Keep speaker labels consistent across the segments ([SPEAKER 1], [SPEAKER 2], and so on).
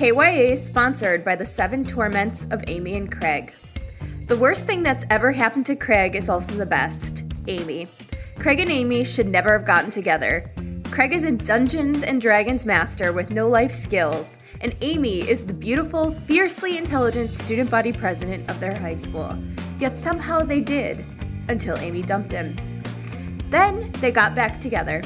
[SPEAKER 1] Hey YA is sponsored by the Seven Torments of Amy and Craig. The worst thing that's ever happened to Craig is also the best Amy. Craig and Amy should never have gotten together. Craig is a Dungeons and Dragons master with no life skills, and Amy is the beautiful, fiercely intelligent student body president of their high school. Yet somehow they did, until Amy dumped him. Then they got back together.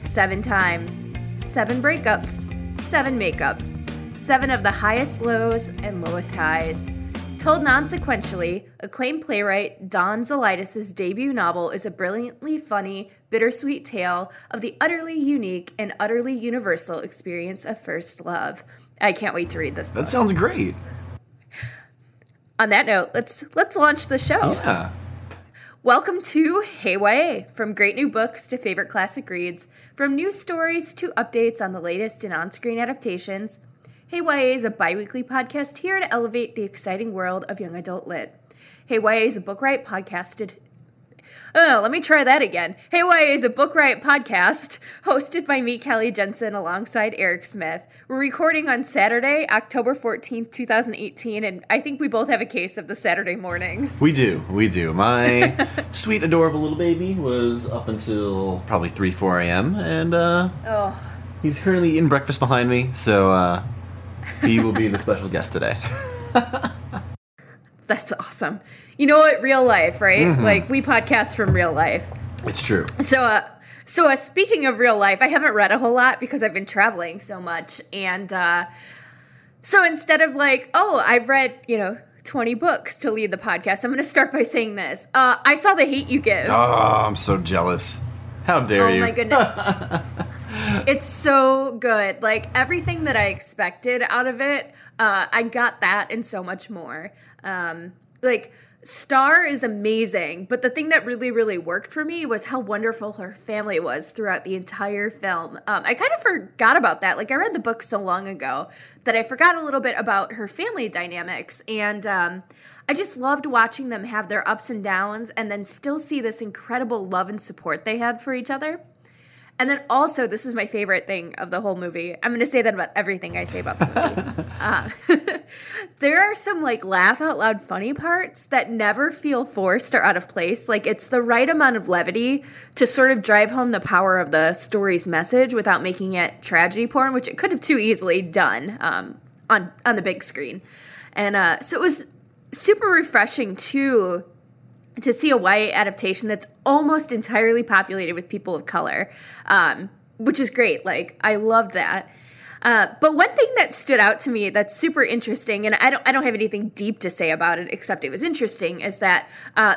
[SPEAKER 1] Seven times, seven breakups, seven makeups, seven of the highest lows and lowest highs. Told non-sequentially, acclaimed playwright Don Zolidis' debut novel is a brilliantly funny, bittersweet tale of the utterly unique and utterly universal experience of first love. I can't wait to read this book.
[SPEAKER 2] That sounds great.
[SPEAKER 1] On that note, let's let's launch the show.
[SPEAKER 2] Yeah.
[SPEAKER 1] Welcome to Hey YA, from great new books to favorite classic reads, from news stories to updates on the latest in on-screen adaptations. Hey YA is a bi-weekly podcast here to elevate the exciting world of young adult lit. Hey YA is a book riot podcasted Oh, let me try that again. Hey YA is a book riot podcast hosted by me, Kelly Jensen, alongside Eric Smith. We're recording on Saturday, October 14th, 2018, and I think we both have a case of the Saturday mornings.
[SPEAKER 2] We do, we do. My sweet, adorable little baby was up until probably 3, 4 a.m., and uh,
[SPEAKER 1] Oh,
[SPEAKER 2] he's currently eating breakfast behind me, so uh, he will be the special guest today.
[SPEAKER 1] that's awesome. You know what? Real life, right? Like we podcast from real life.
[SPEAKER 2] It's true.
[SPEAKER 1] So, uh, so uh, speaking of real life, I haven't read a whole lot because I've been traveling so much, and uh, so instead of like, oh, I've read, you know, twenty books to lead the podcast, I'm going to start by saying this. Uh, I saw the hate you give.
[SPEAKER 2] Oh, I'm so jealous. How dare
[SPEAKER 1] Oh
[SPEAKER 2] you?
[SPEAKER 1] Oh, my goodness. it's so good. Like everything that I expected out of it, uh, I got that and so much more. Um, like Star is amazing, but the thing that really, really worked for me was how wonderful her family was throughout the entire film. Um, I kind of forgot about that. Like I read the book so long ago that I forgot a little bit about her family dynamics, and um, I just loved watching them have their ups and downs, and then still see this incredible love and support they had for each other. And then also, this is my favorite thing of the whole movie. I'm going to say that about everything I say about the movie. uh, there are some like laugh out loud funny parts that never feel forced or out of place. Like it's the right amount of levity to sort of drive home the power of the story's message without making it tragedy porn, which it could have too easily done um, on on the big screen. And uh, so it was super refreshing too to see a YA adaptation that's almost entirely populated with people of color, um, which is great. Like I love that. Uh, but one thing that stood out to me that's super interesting, and I don't I don't have anything deep to say about it except it was interesting, is that uh,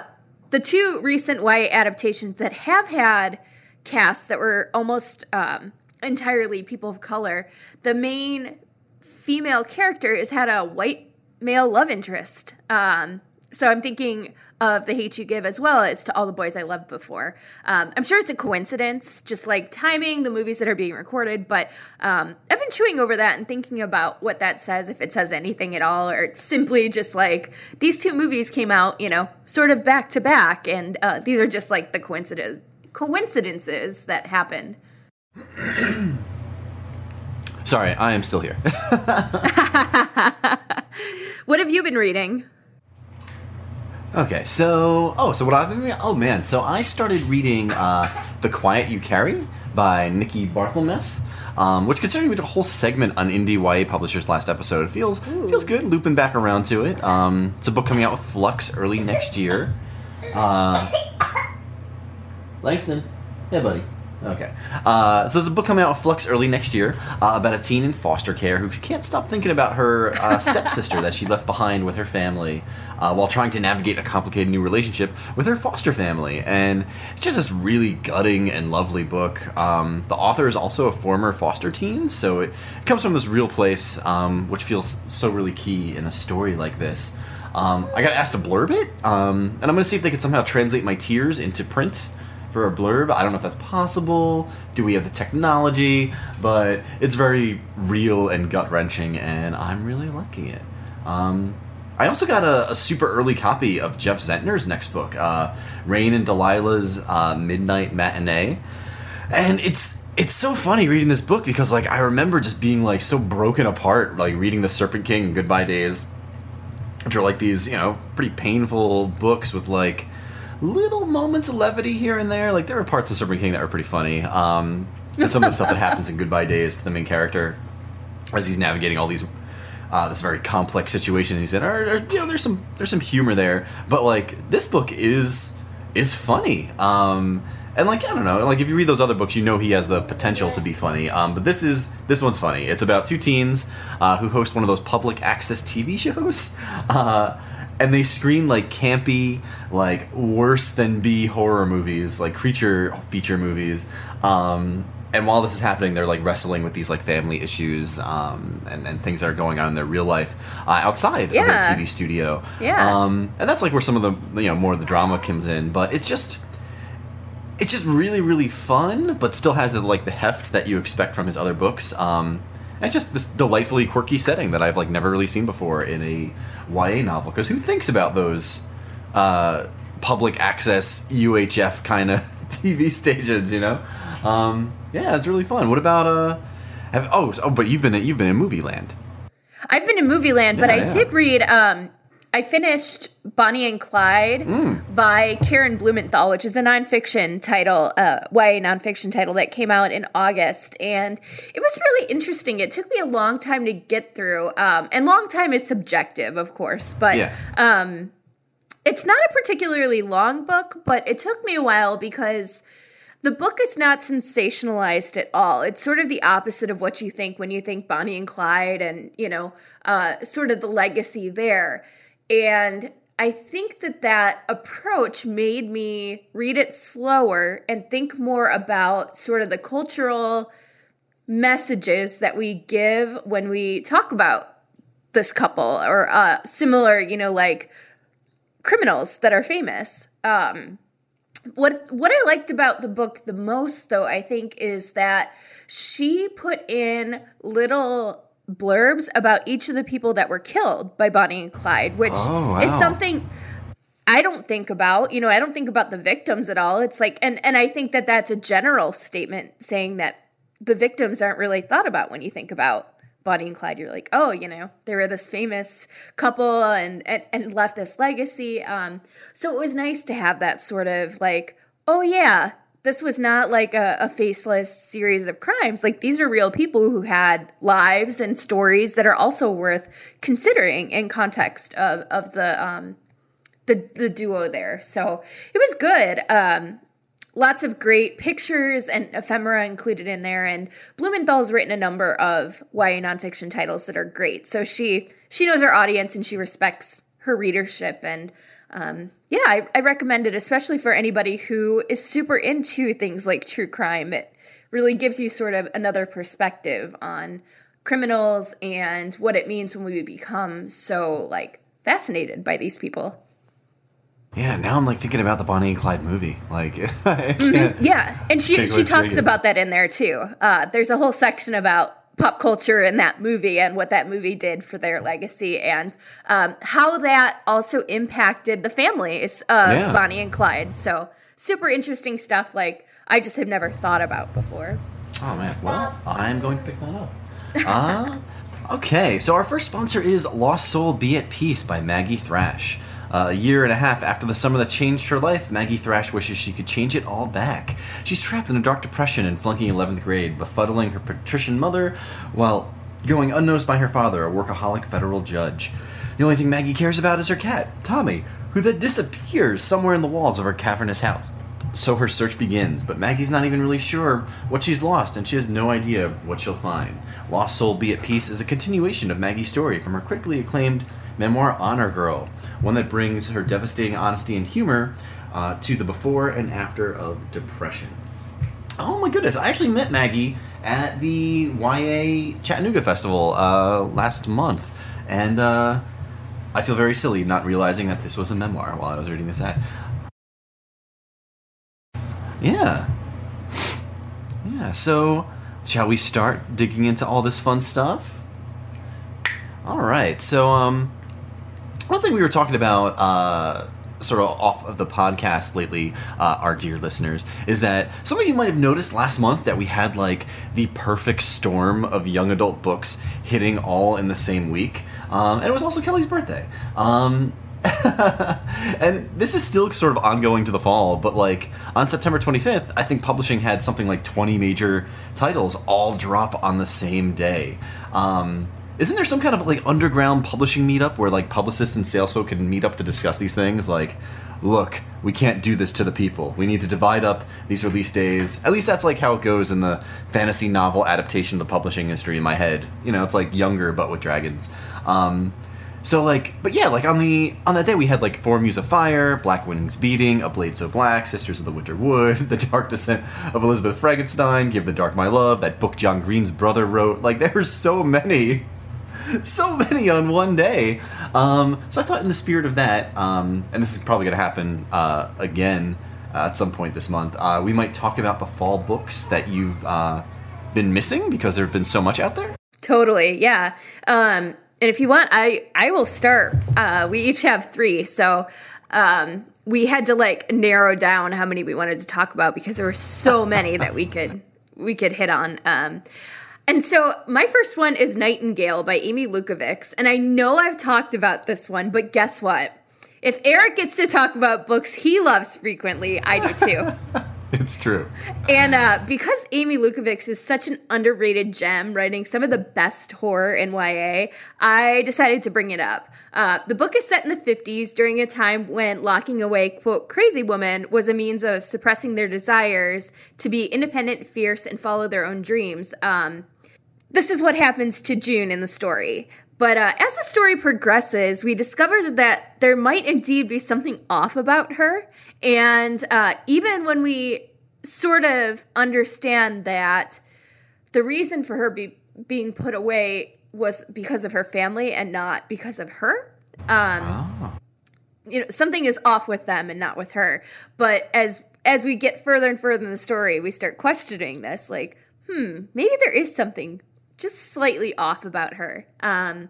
[SPEAKER 1] the two recent YA adaptations that have had casts that were almost um, entirely people of color, the main female character has had a white male love interest. Um, so I'm thinking of the hate you give as well as to all the boys I loved before. Um, I'm sure it's a coincidence, just like timing the movies that are being recorded. But um, I've been chewing over that and thinking about what that says, if it says anything at all, or it's simply just like these two movies came out, you know, sort of back to back, and uh, these are just like the coincidence coincidences that happened.
[SPEAKER 2] Sorry, I am still here.
[SPEAKER 1] What have you been reading?
[SPEAKER 2] Okay, so oh, so what I've been? Oh man, so I started reading uh, "The Quiet You Carry" by Nikki Barthelmess. Um, which, considering we did a whole segment on indie YA publishers last episode, it feels feels good looping back around to it. Um, it's a book coming out with Flux early next year. Uh, Langston, hey buddy. Okay, uh, so there's a book coming out with Flux early next year uh, about a teen in foster care who can't stop thinking about her uh, stepsister that she left behind with her family uh, while trying to navigate a complicated new relationship with her foster family. And it's just this really gutting and lovely book. Um, the author is also a former foster teen, so it, it comes from this real place, um, which feels so really key in a story like this. Um, I got asked to blurb it, um, and I'm going to see if they could somehow translate my tears into print for a blurb. I don't know if that's possible. Do we have the technology? But it's very real and gut wrenching, and I'm really liking it. Um, I also got a, a super early copy of Jeff Zentner's next book, uh, Rayne and Delilah's uh, Midnight Matinee, and it's it's so funny reading this book because like I remember just being like so broken apart, like reading the Serpent King and Goodbye Days, which are like these you know pretty painful books with like little moments of levity here and there. Like there were parts of Serpent King that were pretty funny. Um, and some of the stuff that happens in Goodbye Days to the main character as he's navigating all these uh, this very complex situation. And he said, or, you know, there's some there's some humor there, but like this book is is funny. Um, and like I don't know, like if you read those other books, you know he has the potential to be funny. Um, but this is this one's funny. It's about two teens uh, who host one of those public access TV shows. Uh, and they screen like campy, like worse than B horror movies, like creature feature movies. Um, and while this is happening, they're like wrestling with these like family issues um, and, and things that are going on in their real life uh, outside
[SPEAKER 1] Yeah.
[SPEAKER 2] of their TV studio.
[SPEAKER 1] Yeah.
[SPEAKER 2] Um, and that's like where some of the you know more of the drama comes in. But it's just it's just really really fun, but still has the like the heft that you expect from his other books. Um, it's just this delightfully quirky setting that I've like never really seen before in a YA novel. Because who thinks about those uh, public access UHF kind of TV stations? You know. Um, yeah, it's really fun. What about uh? Have, oh, oh, but you've been you've been in movie land.
[SPEAKER 1] I've been in movie land, but I
[SPEAKER 2] yeah.
[SPEAKER 1] did read. Um, I finished Bonnie and Clyde
[SPEAKER 2] Mm.
[SPEAKER 1] by Karen Blumenthal, which is a nonfiction title, uh, YA nonfiction title that came out in August, and it was really interesting. It took me a long time to get through, um, and long time is subjective, of course, but
[SPEAKER 2] Yeah.
[SPEAKER 1] it's not a particularly long book, but it took me a while because the book is not sensationalized at all. It's sort of the opposite of what you think when you think Bonnie and Clyde and, you know, uh, sort of the legacy there. And I think that that approach made me read it slower and think more about sort of the cultural messages that we give when we talk about this couple or uh, similar, you know, like criminals that are famous. Um, what what I liked about the book the most, though, I think, is that she put in little blurbs about each of the people that were killed by Bonnie and Clyde, which
[SPEAKER 2] Oh,
[SPEAKER 1] is something I don't think about. You know, I don't think about the victims at all. It's like, and and I think that that's a general statement saying that the victims aren't really thought about when you think about Bonnie and Clyde. You're like, oh, you know, they were this famous couple and and, and left this legacy. Um, so it was nice to have that sort of like, oh yeah, this was not like a, a faceless series of crimes. Like these are real people who had lives and stories that are also worth considering in context of of the um the the duo there. So it was good. Um, lots of great pictures and ephemera included in there. And Blumenthal's written a number of YA nonfiction titles that are great. So she she knows her audience and she respects her readership. And um, yeah, I, I recommend it, especially for anybody who is super into things like true crime. It really gives you sort of another perspective on criminals and what it means when we become so like fascinated by these people.
[SPEAKER 2] Yeah, now I'm like thinking about the Bonnie and Clyde movie. Like,
[SPEAKER 1] Mm-hmm. Yeah, and she she talks about that in there too. Uh, there's a whole section about pop culture in that movie and what that movie did for their legacy and um, how that also impacted the families of
[SPEAKER 2] Yeah.
[SPEAKER 1] Bonnie and Clyde. So super interesting stuff. Like I just have never thought about before.
[SPEAKER 2] Oh man, well, I'm going to pick that up. Uh, okay, so our first sponsor is Lost Soul Be at Peace by Maggie Thrash. Uh, a year and a half after the summer that changed her life, Maggie Thrash wishes she could change it all back. She's trapped in a dark depression and flunking 11th grade, befuddling her patrician mother while going unnoticed by her father, a workaholic federal judge. The only thing Maggie cares about is her cat, Tommy, who then disappears somewhere in the walls of her cavernous house. So her search begins, but Maggie's not even really sure what she's lost, and she has no idea what she'll find. Lost Soul Be at Peace is a continuation of Maggie's story from her critically acclaimed memoir Honor Girl, one that brings her devastating honesty and humor uh, to the before and after of depression. Oh my goodness, I actually met Maggie at the YA Chattanooga Festival uh, last month, and uh, I feel very silly not realizing that this was a memoir while I was reading this ad. Yeah. Yeah, so shall we start digging into all this fun stuff? All right. So um one thing we were talking about uh sort of off of the podcast lately, uh, our dear listeners, is that some of you might have noticed last month that we had like the perfect storm of young adult books hitting all in the same week. Um, and it was also Kelly's birthday. Um, and this is still sort of ongoing to the fall, but like on September 25th, I think publishing had something like 20 major titles all drop on the same day. Um, isn't there some kind of like underground publishing meetup where like publicists and salesfolk can meet up to discuss these things? Like, look, we can't do this to the people. We need to divide up these release days. At least that's like how it goes in the fantasy novel adaptation of the publishing industry in my head. You know, it's like younger but with dragons. Um, so like, but yeah, like on the on that day we had like Four Muse of Fire, Black Wings Beating, A Blade So Black, Sisters of the Winter Wood, The Dark Descent of Elizabeth Frankenstein, Give the Dark My Love, that book John Green's brother wrote. Like there's so many so many on one day. Um, so I thought, in the spirit of that, um, and this is probably going to happen uh, again uh, at some point this month, uh, we might talk about the fall books that you've uh, been missing because there have been so much out there.
[SPEAKER 1] Totally, yeah. Um, and if you want, I I will start. Uh, we each have three, so um, we had to like narrow down how many we wanted to talk about because there were so many that we could we could hit on. Um, and so my first one is Nightingale by Amy Lukavics. And I know I've talked about this one, but guess what? If Eric gets to talk about books he loves frequently, I do too.
[SPEAKER 2] it's true.
[SPEAKER 1] And uh, because Amy Lukavics is such an underrated gem, writing some of the best horror in YA, I decided to bring it up. Uh, the book is set in the 50s during a time when locking away, quote, crazy woman was a means of suppressing their desires to be independent, fierce, and follow their own dreams. Um, this is what happens to June in the story. But uh, as the story progresses, we discovered that there might indeed be something off about her. And uh, even when we sort of understand that the reason for her be, being put away was because of her family and not because of her, um, oh. you know, something is off with them and not with her. But as as we get further and further in the story, we start questioning this, like, hmm, maybe there is something just slightly off about her. Um,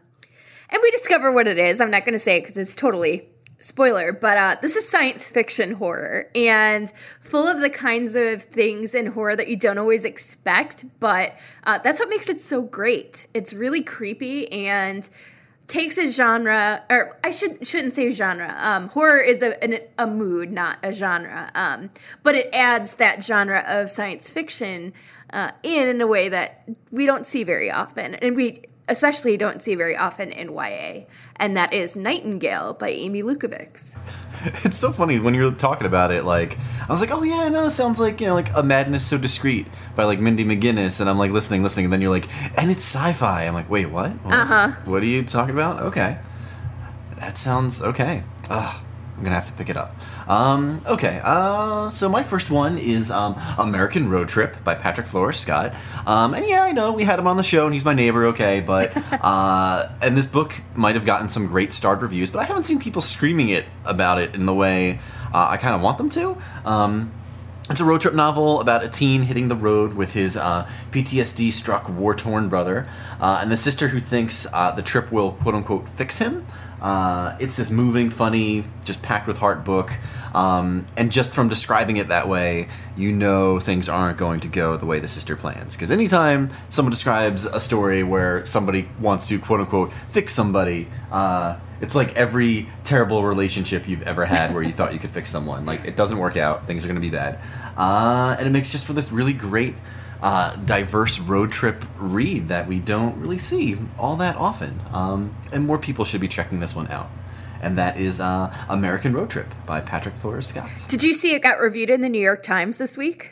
[SPEAKER 1] and we discover what it is. I'm not going to say it because it's totally spoiler, but uh, this is science fiction horror and full of the kinds of things in horror that you don't always expect. But uh, that's what makes it so great. It's really creepy and takes a genre, or I should shouldn't say genre. Um, horror is a, an, a mood, not a genre. Um, but it adds that genre of science fiction uh, in in a way that we don't see very often, and we especially don't see very often in YA, and that is Nightingale by Amy Lukavics.
[SPEAKER 2] It's so funny when you're talking about it. Like I was like, oh yeah, no, it sounds like you know, like a madness so discreet by like Mindy McGinnis, and I'm like listening, listening, and then you're like, and it's sci-fi. I'm like, wait, what? what?
[SPEAKER 1] Uh huh.
[SPEAKER 2] What are you talking about? Okay, that sounds okay. Ugh, I'm gonna have to pick it up. Um, okay, uh, so my first one is um, American Road Trip by Patrick Flores Scott. Um, and yeah, I know we had him on the show and he's my neighbor, okay, but, uh, and this book might have gotten some great starred reviews, but I haven't seen people screaming it about it in the way uh, I kind of want them to. Um, it's a road trip novel about a teen hitting the road with his uh, PTSD struck war torn brother uh, and the sister who thinks uh, the trip will quote unquote fix him. Uh, it's this moving, funny, just packed with heart book. Um, and just from describing it that way, you know things aren't going to go the way the sister plans. Because anytime someone describes a story where somebody wants to, quote unquote, fix somebody, uh, it's like every terrible relationship you've ever had where you thought you could fix someone. Like, it doesn't work out, things are going to be bad. Uh, and it makes just for this really great uh, diverse road trip read that we don't really see all that often. Um, and more people should be checking this one out. And that is uh, American Road Trip by Patrick Flores Scott.
[SPEAKER 1] Did you see it got reviewed in the New York Times this week?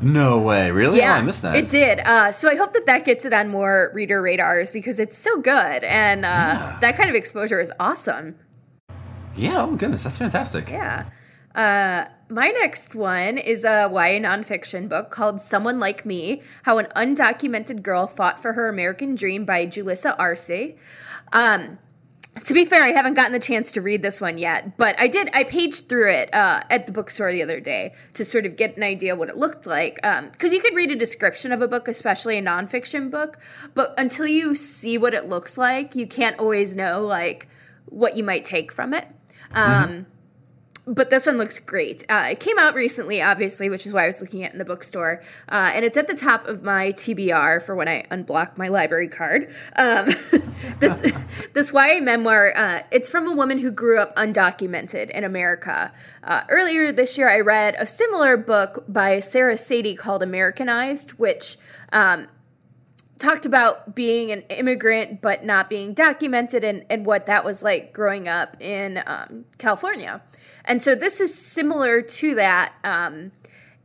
[SPEAKER 2] No way, really?
[SPEAKER 1] Yeah,
[SPEAKER 2] oh, I missed that.
[SPEAKER 1] It did. Uh, so I hope that that gets it on more reader radars because it's so good, and uh, yeah. that kind of exposure is awesome.
[SPEAKER 2] Yeah. Oh goodness, that's fantastic.
[SPEAKER 1] Yeah. Uh, my next one is a YA nonfiction book called Someone Like Me How an Undocumented Girl Fought for Her American Dream by Julissa Arce. Um, to be fair, I haven't gotten the chance to read this one yet, but I did. I paged through it uh, at the bookstore the other day to sort of get an idea what it looked like. Because um, you could read a description of a book, especially a nonfiction book, but until you see what it looks like, you can't always know like what you might take from it. Um, mm-hmm but this one looks great. Uh, it came out recently, obviously, which is why I was looking at it in the bookstore. Uh, and it's at the top of my TBR for when I unblock my library card. Um, this this YA memoir. Uh, it's from a woman who grew up undocumented in America. Uh, earlier this year, I read a similar book by Sara Saedi called Americanized, which um, talked about being an immigrant but not being documented and, and what that was like growing up in um, California. And so this is similar to that um,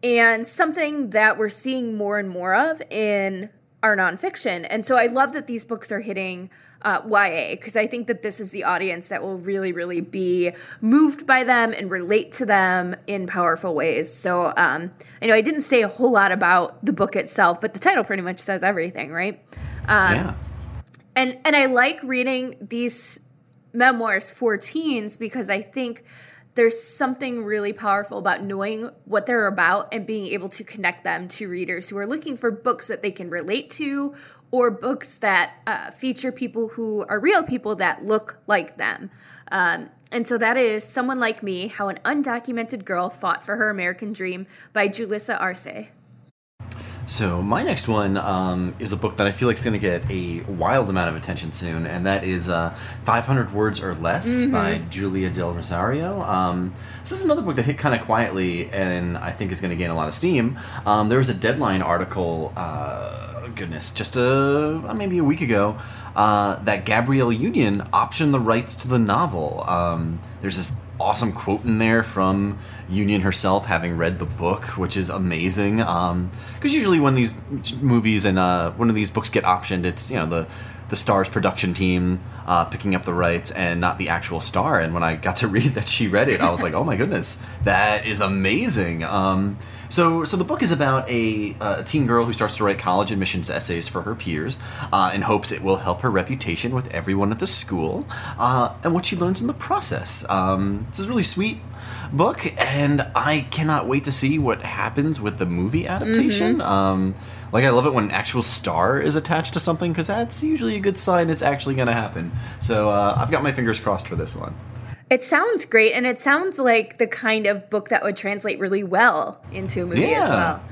[SPEAKER 1] and something that we're seeing more and more of in our nonfiction. And so I love that these books are hitting uh, YA because I think that this is the audience that will really, really be moved by them and relate to them in powerful ways. So um, I know I didn't say a whole lot about the book itself, but the title pretty much says everything, right? Um, yeah. And and I like reading these memoirs for teens because I think there's something really powerful about knowing what they're about and being able to connect them to readers who are looking for books that they can relate to or books that uh, feature people who are real people that look like them. Um, and so that is Someone Like Me How an Undocumented Girl Fought for Her American Dream by Julissa Arce.
[SPEAKER 2] So my next one um, is a book that I feel like is going to get a wild amount of attention soon, and that is uh, 500 Words or Less mm-hmm. by Juleah Del Rosario. Um, so this is another book that hit kind of quietly, and I think is going to gain a lot of steam. Um, there was a deadline article. Uh, goodness, just a uh, maybe a week ago, uh, that Gabrielle Union optioned the rights to the novel. Um, there's this awesome quote in there from Union herself, having read the book, which is amazing. Because um, usually when these movies and uh, one of these books get optioned, it's you know the the star's production team uh, picking up the rights and not the actual star. And when I got to read that she read it, I was like, oh my goodness, that is amazing. Um, so, so the book is about a, uh, a teen girl who starts to write college admissions essays for her peers uh, in hopes it will help her reputation with everyone at the school uh, and what she learns in the process. Um, this is really sweet book, and I cannot wait to see what happens with the movie adaptation. Mm-hmm. Um, like I love it when an actual star is attached to something because that's usually a good sign it's actually going to happen. So uh, I've got my fingers crossed for this one.
[SPEAKER 1] It sounds great, and it sounds like the kind of book that would translate really well into a movie yeah. as well.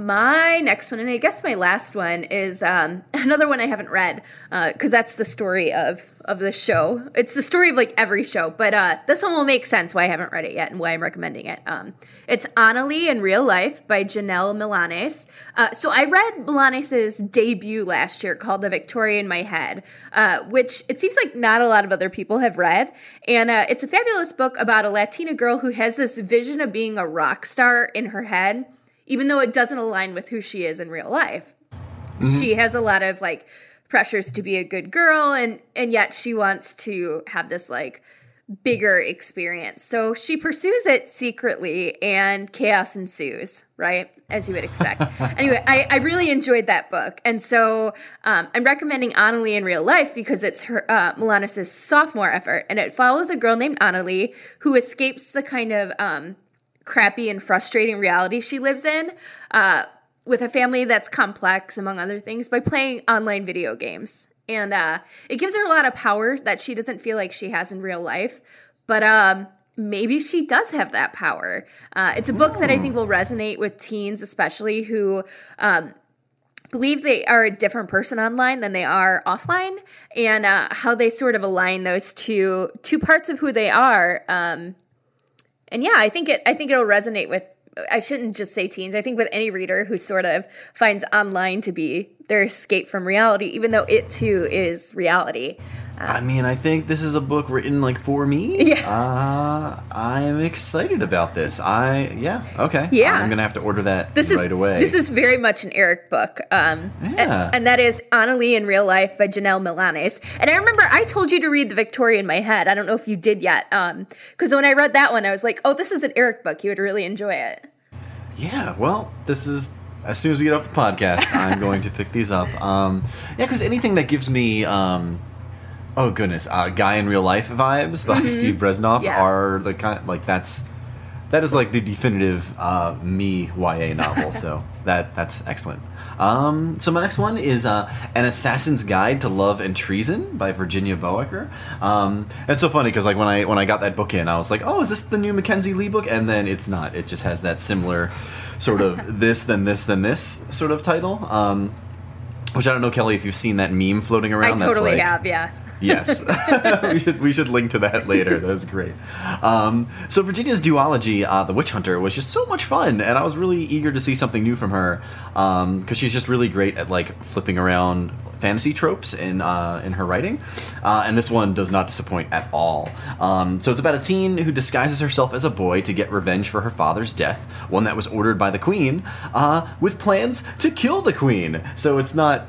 [SPEAKER 1] My next one, and I guess my last one, is um, another one I haven't read because uh, that's the story of of the show. It's the story of like every show, but uh, this one will make sense why I haven't read it yet and why I'm recommending it. Um, it's Analee in Real Life by Janelle Milanes. Uh, so I read Milanes's debut last year called The Victoria in My Head, uh, which it seems like not a lot of other people have read, and uh, it's a fabulous book about a Latina girl who has this vision of being a rock star in her head even though it doesn't align with who she is in real life. Mm-hmm. She has a lot of like pressures to be a good girl and and yet she wants to have this like bigger experience. So she pursues it secretly and chaos ensues, right? As you would expect. anyway, I, I, really enjoyed that book. And so um, I'm recommending Analee in real life because it's her uh, sophomore effort. And it follows a girl named Analee who escapes the kind of um, crappy and frustrating reality she lives in uh, with a family that's complex, among other things, by playing online video games. And uh, it gives her a lot of power that she doesn't feel like she has in real life. But um, maybe she does have that power. Uh, it's a book that I think will resonate with teens, especially who um, believe they are a different person online than they are offline, and uh, how they sort of align those two two parts of who they are um, and yeah, I think it I think it'll resonate with I shouldn't just say teens. I think with any reader who sort of finds online to be their escape from reality, even though it too is reality.
[SPEAKER 2] I mean, I think this is a book written like for me. Yeah. Uh, I am excited about this. I yeah okay.
[SPEAKER 1] Yeah.
[SPEAKER 2] I'm gonna have to order that
[SPEAKER 1] this
[SPEAKER 2] right
[SPEAKER 1] is,
[SPEAKER 2] away.
[SPEAKER 1] This is very much an Eric book. Um, yeah. And, and that is Analee in Real Life by Janelle Milanes. And I remember I told you to read The Victoria in my head. I don't know if you did yet. Um, because when I read that one, I was like, oh, this is an Eric book. You would really enjoy it.
[SPEAKER 2] Yeah. Well, this is as soon as we get off the podcast, I'm going to pick these up. Um, yeah, because anything that gives me um, oh goodness, uh, guy in real life vibes by mm-hmm. Steve Brezenoff yeah. are the kind like that's that is like the definitive uh, me YA novel. so that that's excellent. Um, so my next one is uh, An Assassin's Guide to Love and Treason by Virginia Boecker. Um, it's so funny because like when I when I got that book in, I was like, oh, is this the new Mackenzie Lee book? And then it's not. It just has that similar sort of this then this then this sort of title. Um, which I don't know, Kelly, if you've seen that meme floating around.
[SPEAKER 1] I totally
[SPEAKER 2] that's like,
[SPEAKER 1] have, yeah.
[SPEAKER 2] Yes, we should we should link to that later. That was great. Um, so Virginia's duology, uh, The Witch Hunter, was just so much fun, and I was really eager to see something new from her because um, she's just really great at like flipping around fantasy tropes in uh, in her writing, uh, and this one does not disappoint at all. Um, so it's about a teen who disguises herself as a boy to get revenge for her father's death, one that was ordered by the queen, uh, with plans to kill the queen. So it's not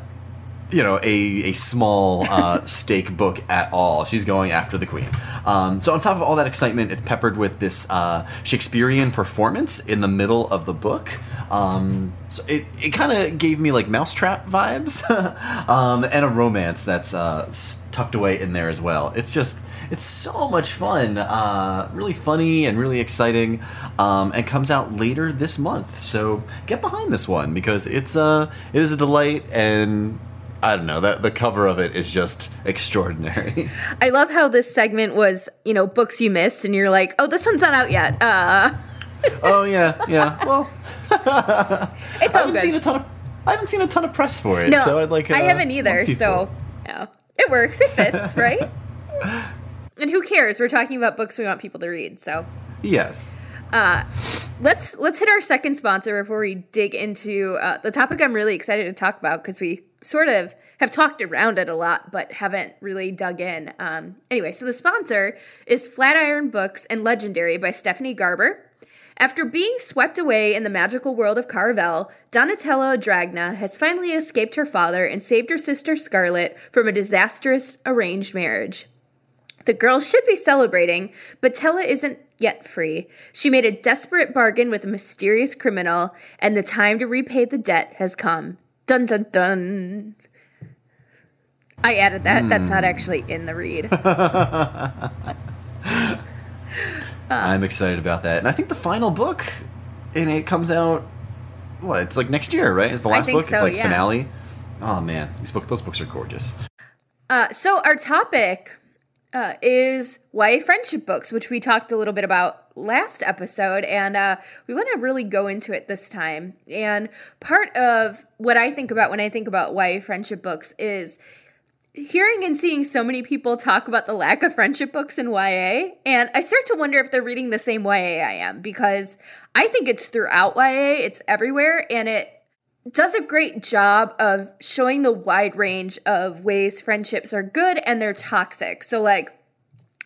[SPEAKER 2] you know a, a small uh, stake book at all. She's going after the queen. Um, so on top of all that excitement, it's peppered with this uh, Shakespearean performance in the middle of the book. Um, so it, it kind of gave me like Mousetrap vibes, um, and a romance that's uh, tucked away in there as well. It's just it's so much fun, uh, really funny and really exciting, um, and comes out later this month. So get behind this one because it's uh, it is a delight and I don't know that the cover of it is just extraordinary.
[SPEAKER 1] I love how this segment was, you know, books you missed, and you're like, oh, this one's not out yet. Uh.
[SPEAKER 2] oh yeah, yeah. Well,
[SPEAKER 1] it's
[SPEAKER 2] I haven't seen a ton of I haven't seen a ton of press for it,
[SPEAKER 1] no,
[SPEAKER 2] so I'd like. Uh,
[SPEAKER 1] I haven't either, so yeah, it works. It fits, right? and who cares? We're talking about books we want people to read, so
[SPEAKER 2] yes.
[SPEAKER 1] Uh, let's let's hit our second sponsor before we dig into uh, the topic I'm really excited to talk about because we sort of have talked around it a lot, but haven't really dug in. Um, anyway, so the sponsor is Flatiron Books and Legendary by Stephanie Garber. After being swept away in the magical world of Caraval, Donatella Dragna has finally escaped her father and saved her sister Scarlett from a disastrous arranged marriage. The girls should be celebrating, but Tella isn't yet free. She made a desperate bargain with a mysterious criminal, and the time to repay the debt has come. Dun dun dun. I added that. Mm. That's not actually in the read.
[SPEAKER 2] I'm excited about that. And I think the final book and it comes out what, it's like next year, right? Is the last book?
[SPEAKER 1] So,
[SPEAKER 2] it's like
[SPEAKER 1] yeah.
[SPEAKER 2] finale. Oh man, these book those books are gorgeous.
[SPEAKER 1] Uh, so our topic uh, is YA friendship books, which we talked a little bit about last episode, and uh, we want to really go into it this time. And part of what I think about when I think about YA friendship books is hearing and seeing so many people talk about the lack of friendship books in YA, and I start to wonder if they're reading the same YA I am because I think it's throughout YA, it's everywhere, and it does a great job of showing the wide range of ways friendships are good and they're toxic. So, like,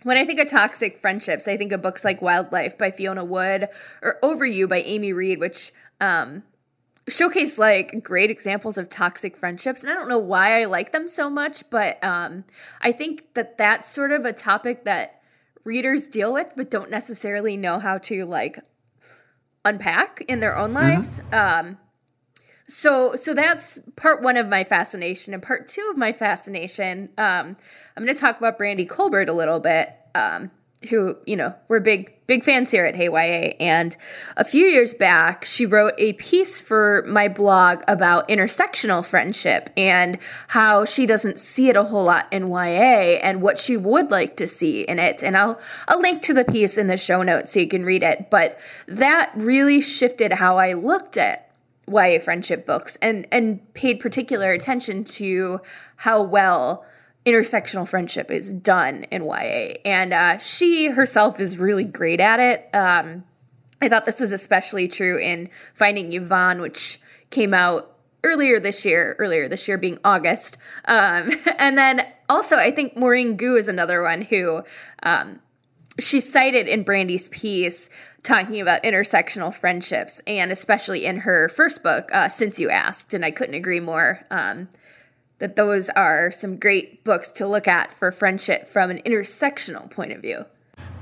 [SPEAKER 1] when I think of toxic friendships, I think of books like Wildlife by Fiona Wood or Over You by Amy Reed, which um, showcase like great examples of toxic friendships. And I don't know why I like them so much, but um, I think that that's sort of a topic that readers deal with, but don't necessarily know how to like unpack in their own mm-hmm. lives. Mm-hmm. Um, so so that's part one of my fascination and part two of my fascination. Um, i'm going to talk about brandy colbert a little bit um, who you know we're big big fans here at hey ya and a few years back she wrote a piece for my blog about intersectional friendship and how she doesn't see it a whole lot in ya and what she would like to see in it. And i'll i'll link to the piece in the show notes so you can read it. But that really shifted how i looked at YA friendship books and and paid particular attention to how well intersectional friendship is done in YA. And uh, she herself is really great at it. Um, I thought this was especially true in Finding Yvonne, which came out earlier this year, earlier this year being August. Um, and then also, I think Maurene Goo is another one who um, she cited in Brandy's piece talking about intersectional friendships, and especially in her first book, uh, Since You Asked, and I couldn't agree more. Um, that those are some great books to look at for friendship from an intersectional point of view.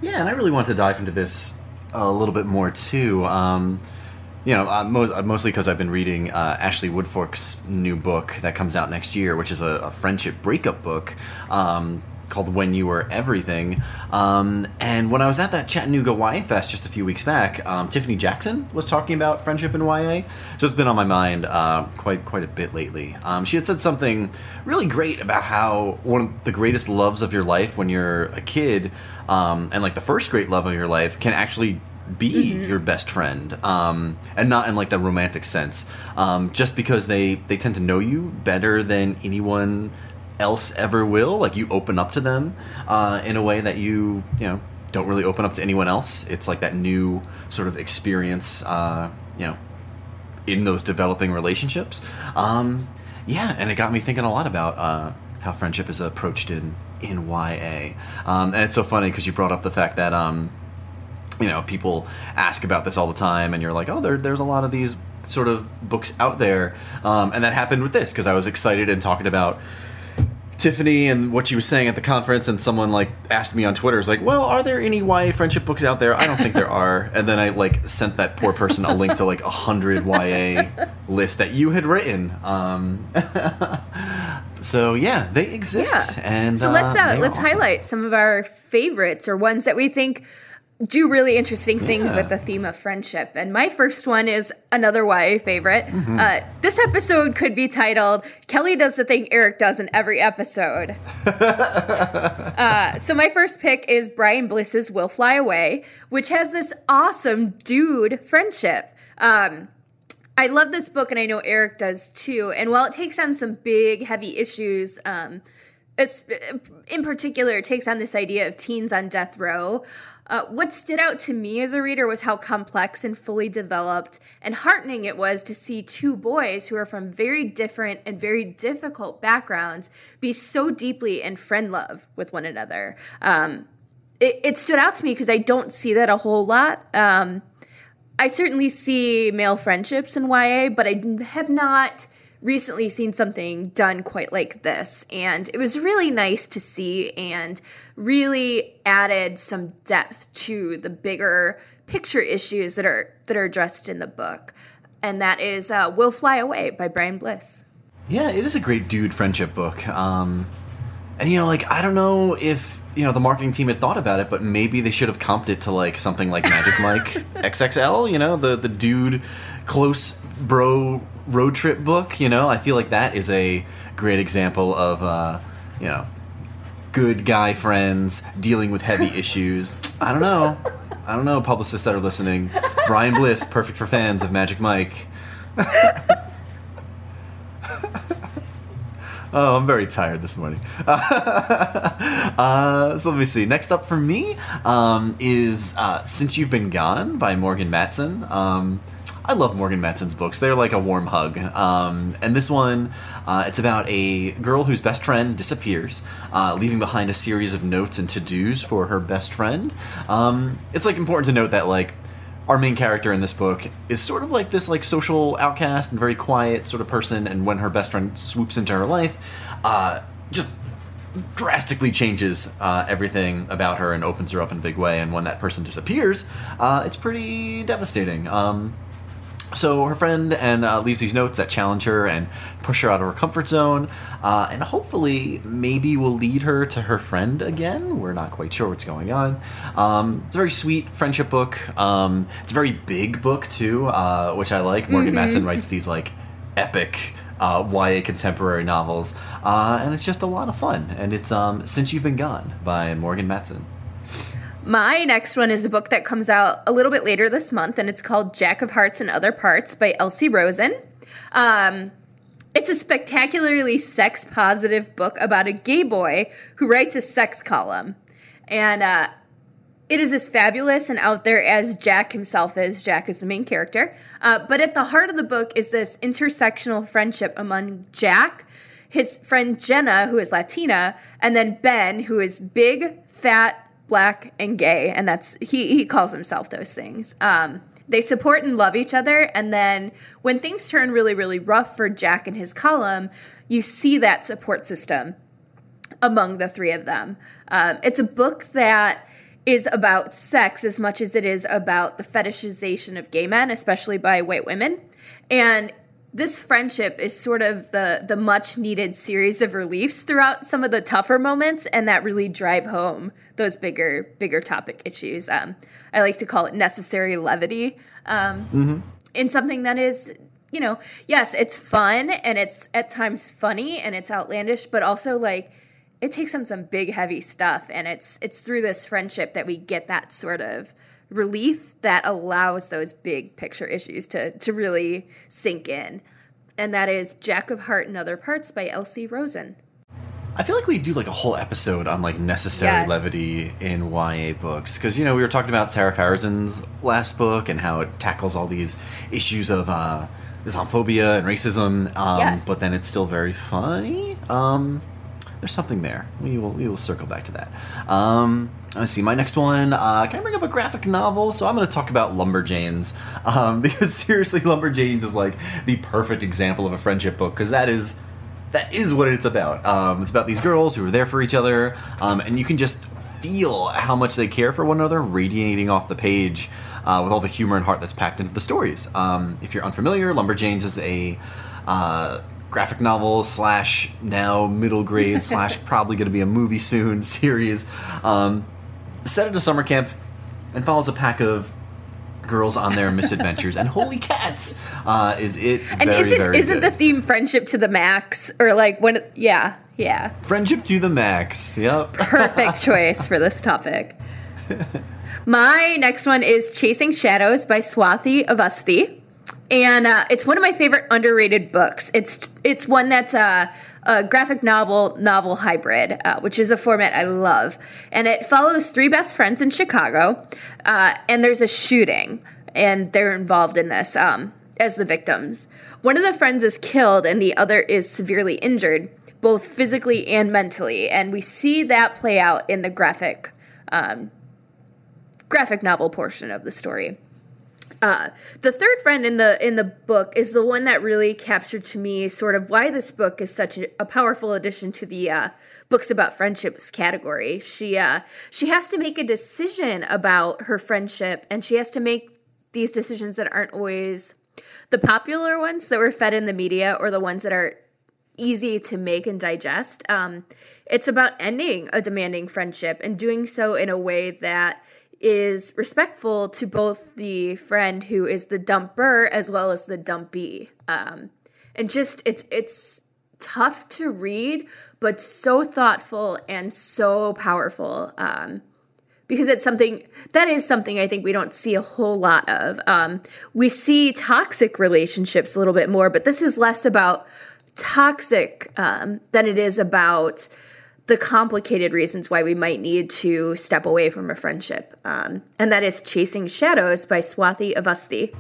[SPEAKER 2] Yeah, and I really want to dive into this a little bit more too. Um, you know, uh, most, uh, mostly because I've been reading uh, Ashley Woodfolk's new book that comes out next year, which is a, a friendship breakup book. Um, called When You Were Everything. Um, and when I was at that Chattanooga YA Fest just a few weeks back, um, Tiffany Jackson was talking about friendship in YA. So it's been on my mind uh, quite quite a bit lately. Um, she had said something really great about how one of the greatest loves of your life when you're a kid, um, and like the first great love of your life, can actually be mm-hmm. your best friend um, and not in like the romantic sense um, just because they they tend to know you better than anyone else ever will like you open up to them uh, in a way that you you know don't really open up to anyone else. It's like that new sort of experience uh, you know in those developing relationships. Um, yeah and it got me thinking a lot about uh, how friendship is approached in in YA um, and it's so funny because you brought up the fact that um, you know, people ask about this all the time, and you're like, oh, there, there's a lot of these sort of books out there. Um, and that happened with this because I was excited and talking about Tiffany and what she was saying at the conference, and someone like asked me on Twitter, "Is like, well, are there any YA friendship books out there?" I don't think there are. And then I like sent that poor person a link to like a hundred YA list that you had written. Um, so yeah, they exist. Yeah. And
[SPEAKER 1] so let's uh, uh let's awesome. highlight some of our favorites or ones that we think do really interesting things yeah. with the theme of friendship. And my first one is another YA favorite. Mm-hmm. Uh, this episode could be titled Kelly Does the Thing Eric Does in Every Episode. uh, so, my first pick is Bryan Bliss's We'll Fly Away, which has this awesome dude friendship. Um, I love this book, and I know Eric does too. And while it takes on some big, heavy issues, um, in particular, it takes on this idea of teens on death row. Uh, what stood out to me as a reader was how complex and fully developed and heartening it was to see two boys who are from very different and very difficult backgrounds be so deeply in friend love with one another. Um, it, it, stood out to me because I don't see that a whole lot. Um, I certainly see male friendships in YA, but I have not recently seen something done quite like this. And it was really nice to see and really added some depth to the bigger picture issues that are that are addressed in the book. And that is uh, We'll Fly Away by Bryan Bliss.
[SPEAKER 2] Yeah, it is a great dude friendship book. Um, and you know, like I don't know if you know the marketing team had thought about it, but maybe they should have comped it to like something like Magic Mike XXL. You know, the the dude close bro road trip book. You know, I feel like that is a great example of uh, you know good guy friends dealing with heavy issues. I don't know. I don't know, publicists that are listening. Bryan Bliss, perfect for fans of Magic Mike. Oh, I'm very tired this morning. uh, so let me see. Next up for me um, is uh, Since You've Been Gone by Morgan Matson. Um, I love Morgan Matson's books. They're like a warm hug. Um, and this one, uh, it's about a girl whose best friend disappears, uh, leaving behind a series of notes and to dos for her best friend. Um, it's like important to note that like our main character in this book is sort of like this like social outcast and very quiet sort of person. And when her best friend swoops into her life, uh, just drastically changes uh, everything about her and opens her up in a big way. And when that person disappears, uh, it's pretty devastating. Um, so her friend and uh, leaves these notes that challenge her and push her out of her comfort zone, uh, and hopefully maybe will lead her to her friend again. We're not quite sure what's going on. Um, it's a very sweet friendship book. Um, it's a very big book too, uh, which I like. Morgan mm-hmm. Matson writes these like epic. Uh, YA contemporary novels, uh, and it's just a lot of fun. And it's um, Since You've Been Gone by Morgan Matson.
[SPEAKER 1] My next one is a book that comes out a little bit later this month, and it's called Jack of Hearts and Other Parts by L.C. Rosen. Um, it's a spectacularly sex positive book about a gay boy who writes a sex column. And uh, it is as fabulous and out there as Jack himself is. Jack is the main character. Uh, but at the heart of the book is this intersectional friendship among Jack, his friend Jenna, who is Latina, and then Ben, who is big, fat, black and gay and that's he he calls himself those things. Um, they support and love each other and then when things turn really really rough for jack and his column you see that support system among the three of them. Um, it's a book that is about sex as much as it is about the fetishization of gay men especially by white women. And this friendship is sort of the the much needed series of reliefs throughout some of the tougher moments and that really drive home those bigger bigger topic issues um, i like to call it necessary levity um, mm-hmm. in something that is you know yes it's fun and it's at times funny and it's outlandish but also like it takes on some big heavy stuff and it's it's through this friendship that we get that sort of relief that allows those big picture issues to to really sink in. And that is Jack of Heart and Other Parts by L.C. Rosen.
[SPEAKER 2] I feel like we do like a whole episode on like necessary yes. levity in YA books because you know we were talking about Sara Farizan's last book and how it tackles all these issues of uh, Islamophobia and racism, um, yes. but then it's still very funny. Um, there's something there. We will we will circle back to that. Um, let's see. My next one. Uh, can I bring up a graphic novel? So I'm going to talk about Lumberjanes um, because seriously, Lumberjanes is like the perfect example of a friendship book because that is that is what it's about. Um, it's about these girls who are there for each other, um, and you can just feel how much they care for one another radiating off the page uh, with all the humor and heart that's packed into the stories. Um, if you're unfamiliar, Lumberjanes is a uh, graphic novel slash now middle grade slash probably going to be a movie soon series um, set at a summer camp and follows a pack of girls on their misadventures. And holy cats uh, is it
[SPEAKER 1] and very, isn't, isn't the theme friendship to the max or like when yeah yeah.
[SPEAKER 2] Friendship to the max yep.
[SPEAKER 1] Perfect choice for this topic. My next one is chasing shadows by swati avasthi and uh, it's one of my favorite underrated books. It's it's one that's a, a graphic novel novel hybrid, uh, which is a format I love, and it follows three best friends in Chicago, uh, and there's a shooting, and they're involved in this um, as the victims. One of the friends is killed, and the other is severely injured, both physically and mentally, and we see that play out in the graphic um, graphic novel portion of the story. Uh, the third friend in the in the book is the one that really captured to me sort of why this book is such a, a powerful addition to the uh, books about friendships category. She uh, she has to make a decision about her friendship, and she has to make these decisions that aren't always the popular ones that were fed in the media or the ones that are easy to make and digest. Um, it's about ending a demanding friendship and doing so in a way that is respectful to both the friend who is the dumper as well as the dumpy. Um, and just it's it's tough to read, but so thoughtful and so powerful. Um, because it's something that is something I think we don't see a whole lot of. Um, we see toxic relationships a little bit more, but this is less about toxic um, than it is about the complicated reasons why we might need to step away from a friendship. Um, and that is Chasing Shadows by Swati Avasthi.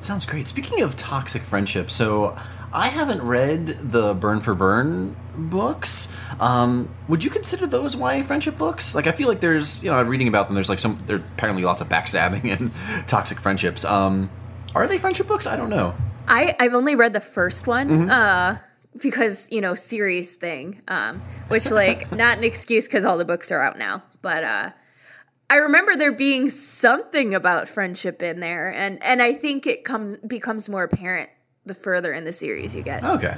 [SPEAKER 2] Sounds great. Speaking of toxic friendship, so I haven't read the Burn for Burn books. Um, would you consider those YA friendship books? Like, I feel like there's, you know, reading about them, there's like some, there's apparently lots of backstabbing and toxic friendships. Um, are they friendship books? I don't know.
[SPEAKER 1] I, I've only read the first one. Mm-hmm. Uh, because you know series thing um which like not an excuse because all the books are out now but uh i remember there being something about friendship in there and and i think it comes becomes more apparent the further in the series you get.
[SPEAKER 2] Okay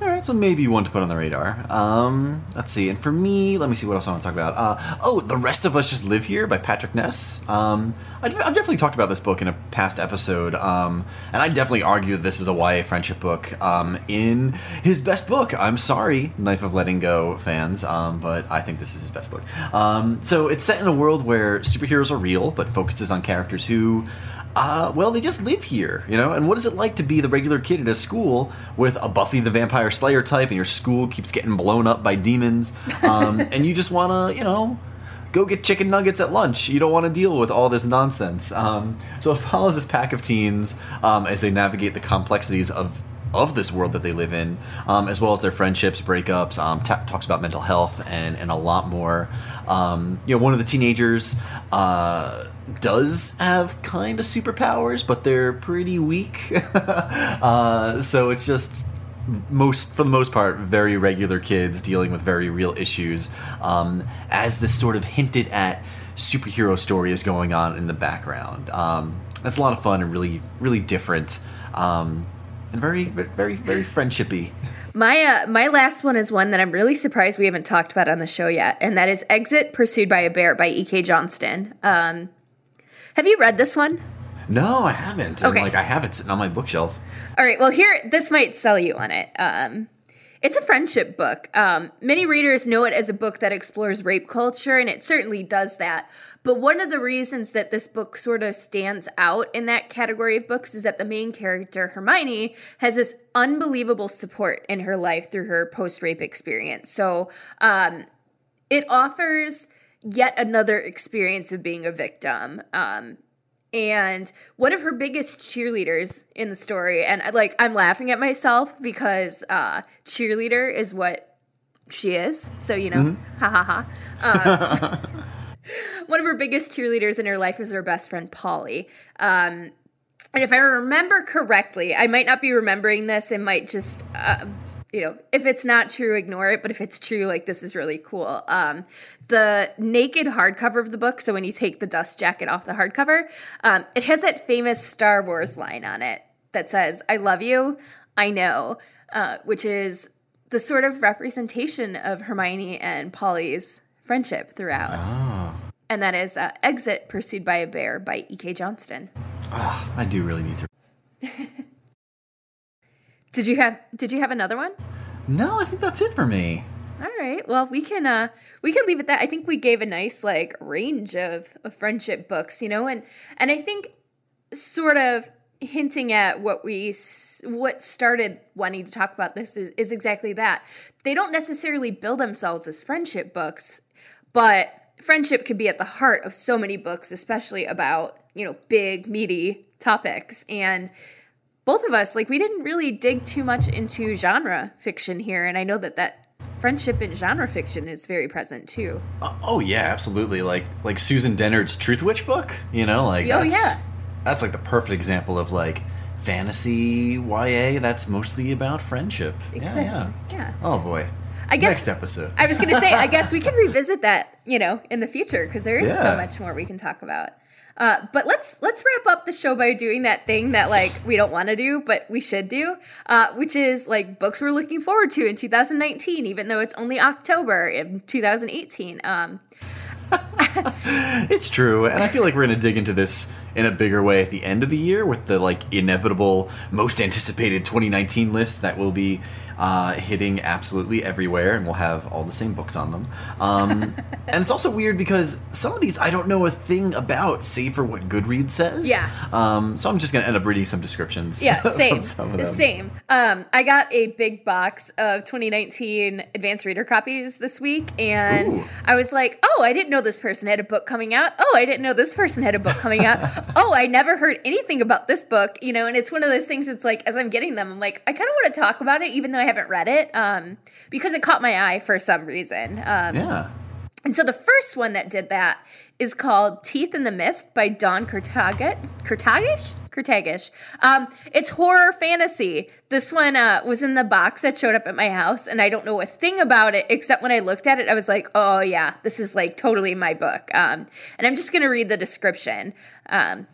[SPEAKER 2] all right, so maybe one to put on the radar. Um, let's see. And for me, let me see what else I want to talk about. Uh, oh, The Rest of Us Just Live Here by Patrick Ness. Um, I've, definitely talked about this book in a past episode, um, and I definitely argue this is a YA friendship book. Um, in his best book, I'm sorry, Knife of Letting Go fans, um, but I think this is his best book. Um, so it's set in a world where superheroes are real, but focuses on characters who uh, well, they just live here, you know? And what is it like to be the regular kid at a school with a Buffy the Vampire Slayer type and your school keeps getting blown up by demons? Um, and you just want to, you know, go get chicken nuggets at lunch. You don't want to deal with all this nonsense. Um, so it follows this pack of teens um, as they navigate the complexities of of this world that they live in, um, as well as their friendships, breakups. Um, t- talks about mental health and and a lot more. Um, you know, one of the teenagers. Uh, does have kind of superpowers, but they're pretty weak. uh, so it's just most for the most part very regular kids dealing with very real issues um, as this sort of hinted at superhero story is going on in the background um, that's a lot of fun and really really different um, and very, very, very friendshipy.
[SPEAKER 1] My uh, my last one is one that I'm really surprised we haven't talked about on the show yet, and that is "Exit Pursued by a Bear" by E.K. Johnston. Um, have you read this one?
[SPEAKER 2] No, I haven't. And,
[SPEAKER 1] Okay.
[SPEAKER 2] like I have it sitting on my bookshelf.
[SPEAKER 1] All right. Well, here this might sell you on it. Um, it's a friendship book. Um, many readers know it as a book that explores rape culture, and it certainly does that. But one of the reasons that this book sort of stands out in that category of books is that the main character, Hermione, has this unbelievable support in her life through her post rape experience. So um, it offers yet another experience of being a victim. Um, and one of her biggest cheerleaders in the story and I- like i'm laughing at myself because uh cheerleader is what she is so you know ha ha ha Uh, one of her biggest cheerleaders in her life is her best friend polly um and if i remember correctly i might not be remembering this it might just uh, you know if it's not true ignore it but if it's true like this is really cool. Um the naked hardcover of the book so when you take the dust jacket off the hardcover um, it has that famous star wars line on it that says i love you i know uh, which is the sort of representation of hermione and polly's friendship throughout. And that is uh, exit pursued by a bear by ek johnston.
[SPEAKER 2] Ah, I do really need to.
[SPEAKER 1] did you have did you have another one
[SPEAKER 2] No, I think that's it for me.
[SPEAKER 1] All right. Well, we can uh we can leave it that. I think we gave a nice like range of, of friendship books, you know, and and I think sort of hinting at what we what started wanting to talk about this is, is exactly that. They don't necessarily bill themselves as friendship books, but friendship can be at the heart of so many books, especially about, you know, big meaty topics and both of us like we didn't really dig too much into genre fiction here and i know that that friendship in genre fiction is very present too
[SPEAKER 2] Uh, oh yeah, absolutely. Like like Susan Dennard's Truthwitch book. You know, like
[SPEAKER 1] Oh,
[SPEAKER 2] that's,
[SPEAKER 1] yeah.
[SPEAKER 2] that's like the perfect example of like fantasy YA that's mostly about friendship. Yeah,
[SPEAKER 1] Exactly.
[SPEAKER 2] yeah.
[SPEAKER 1] Yeah.
[SPEAKER 2] Oh boy.
[SPEAKER 1] I guess-
[SPEAKER 2] next episode.
[SPEAKER 1] i was gonna say i guess we can revisit that you know in the future because there is
[SPEAKER 2] Yeah.
[SPEAKER 1] so much more we can talk about uh, but let's let's wrap up the show by doing that thing that like we don't want to do but we should do uh, which is like books we're looking forward to in 2019 even though it's only october in 2018 um,
[SPEAKER 2] It's true, and I feel like we're gonna dig into this in a bigger way at the end of the year with the like inevitable, most anticipated 2019 list that will be uh, hitting absolutely everywhere, and we'll have all the same books on them. Um, and it's also weird because some of these I don't know a thing about, save for what Goodreads says.
[SPEAKER 1] Yeah.
[SPEAKER 2] Um, so I'm just gonna end up reading some descriptions.
[SPEAKER 1] Yeah, same.
[SPEAKER 2] from some of them.
[SPEAKER 1] Same. Um, I got a big box of 2019 advanced reader copies this week, and
[SPEAKER 2] Ooh.
[SPEAKER 1] I was like, "Oh, I didn't know this person had a book coming out. Oh, I didn't know this person had a book coming out. oh, I never heard anything about this book." You know, and it's one of those things. It's like as I'm getting them, I'm like, I kind of want to talk about it, even though I haven't read it, um, because it caught my eye for some reason. Um,
[SPEAKER 2] Yeah.
[SPEAKER 1] and so the first one that did that is called Teeth in the Mist by Dawn Kurtagich. Kurtagich? Kurtagich. Um, it's horror fantasy. This one uh, was in the box that showed up at my house, and I don't know a thing about it except when I looked at it, I was like, oh, yeah, this is like totally my book. Um, and I'm just going to read the description. Um,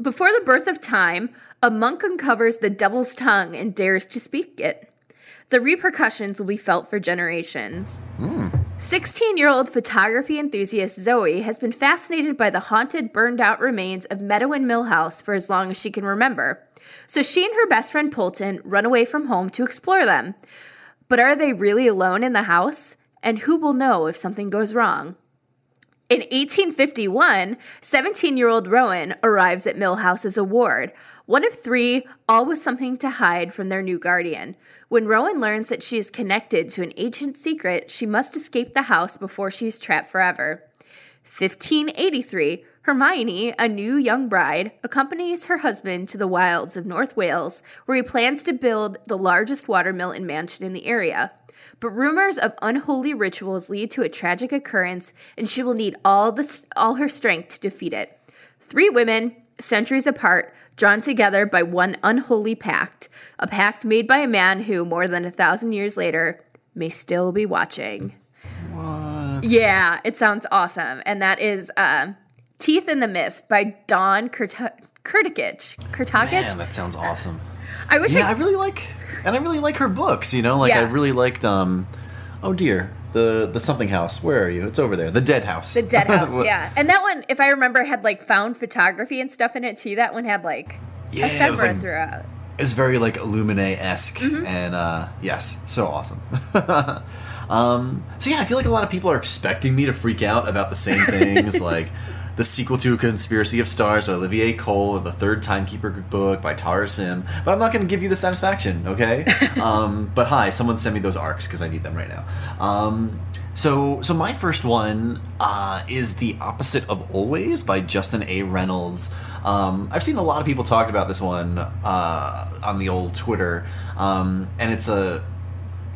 [SPEAKER 1] before the birth of time, a monk uncovers the devil's tongue and dares to speak it. The repercussions will be felt for generations. 16 year old photography enthusiast Zoe has been fascinated by the haunted, burned out remains of Meadow and Mill House for as long as she can remember. So she and her best friend Polton run away from home to explore them. But are they really alone in the house? And who will know if something goes wrong? In 1851, 17 year old Rowan arrives at Millhouse as a ward, one of three, all with something to hide from their new guardian. When Rowan learns that she is connected to an ancient secret, she must escape the house before she is trapped forever. 1583, Hermione, a new young bride, accompanies her husband to the wilds of North Wales, where he plans to build the largest watermill and mansion in the area. But rumors of unholy rituals lead to a tragic occurrence, and she will need all the all her strength to defeat it. Three women, centuries apart, drawn together by one unholy pact, a pact made by a man who, more than a thousand years later, may still be watching.
[SPEAKER 2] What?
[SPEAKER 1] Yeah, it sounds awesome. And that is uh, Teeth in the Mist by Don Kurta- Kurtakich. Kurtakich?
[SPEAKER 2] Man, that sounds awesome.
[SPEAKER 1] I wish
[SPEAKER 2] Yeah,
[SPEAKER 1] I
[SPEAKER 2] I really like, and I really like her books. You know, like I really liked. um Oh dear, the the something house. Where are you? It's over there. The Dead House.
[SPEAKER 1] The Dead House, yeah. And that one, if I remember, had like found photography and stuff in it too. That one had like
[SPEAKER 2] Yeah, it was like
[SPEAKER 1] throughout.
[SPEAKER 2] It's very like Illuminae esque,
[SPEAKER 1] Mm-hmm.
[SPEAKER 2] and uh, yes, so awesome. um, so yeah, I feel like a lot of people are expecting me to freak out about the same things, like the sequel to A Conspiracy of Stars by Olivia Cole, or the third Timekeeper book by Tara Sim. But I'm not going to give you the satisfaction, okay? um, but hi, someone send me those arcs because I need them right now. Um, so, so my first one uh, is the opposite of always by Justin A. Reynolds. Um, I've seen a lot of people talk about this one uh, on the old Twitter, um, and it's a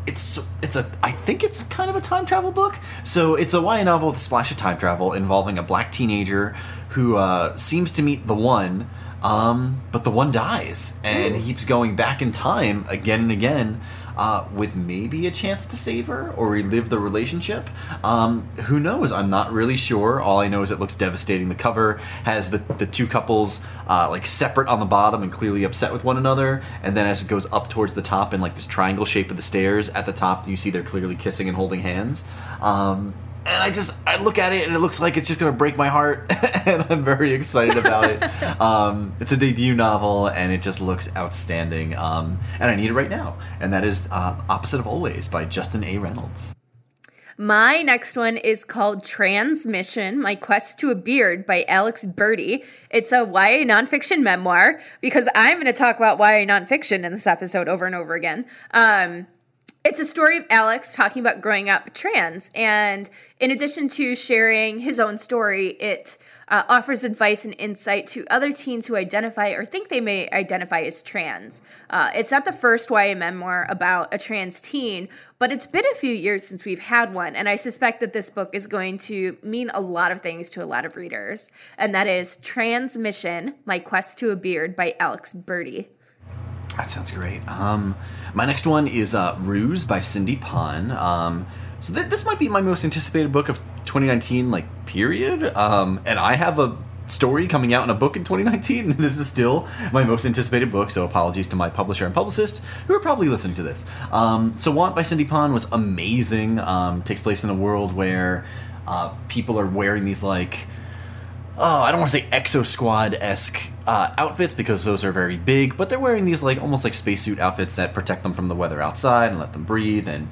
[SPEAKER 2] it's it's a I think it's kind of a time travel book. So it's a YA novel with a splash of time travel involving a black teenager who uh, seems to meet the one, um, but the one dies, and he keeps going back in time again and again. Uh, with maybe a chance to save her or relive the relationship. Um, who knows? I'm not really sure. All I know is it looks devastating. The cover has the, the two couples uh, like separate on the bottom and clearly upset with one another, and then as it goes up towards the top in like this triangle shape of the stairs at the top, you see they're clearly kissing and holding hands. Um, and I just I look at it and it looks like it's just gonna break my heart, and I'm very excited about it. um, it's a debut novel and it just looks outstanding, um, and I need it right now. And that is uh, "Opposite of Always" by Justin A. Reynolds.
[SPEAKER 1] My next one is called Transmission My Quest to a Beard by Alex Bertie. It's a YA nonfiction memoir because I'm going to talk about YA nonfiction in this episode over and over again. Um, it's a story of Alex talking about growing up trans. And in addition to sharing his own story, it uh, offers advice and insight to other teens who identify or think they may identify as trans. Uh, it's not the first YA memoir about a trans teen, but it's been a few years since we've had one. And I suspect that this book is going to mean a lot of things to a lot of readers. And that is Transmission My Quest to a Beard by Alex Bertie.
[SPEAKER 2] That sounds great. Um, my next one is uh, Ruse by Cindy Pon. Um, so th- this might be my most anticipated book of 2019, like period. Um, and I have a story coming out in a book in 2019. and This is still my most anticipated book. So apologies to my publisher and publicist who are probably listening to this. Um, so Want by Cindy Pon was amazing. Um, takes place in a world where uh, people are wearing these like oh, I don't want to say Exo Squad esque uh, outfits because those are very big, but they're wearing these like almost like spacesuit outfits that protect them from the weather outside and let them breathe. And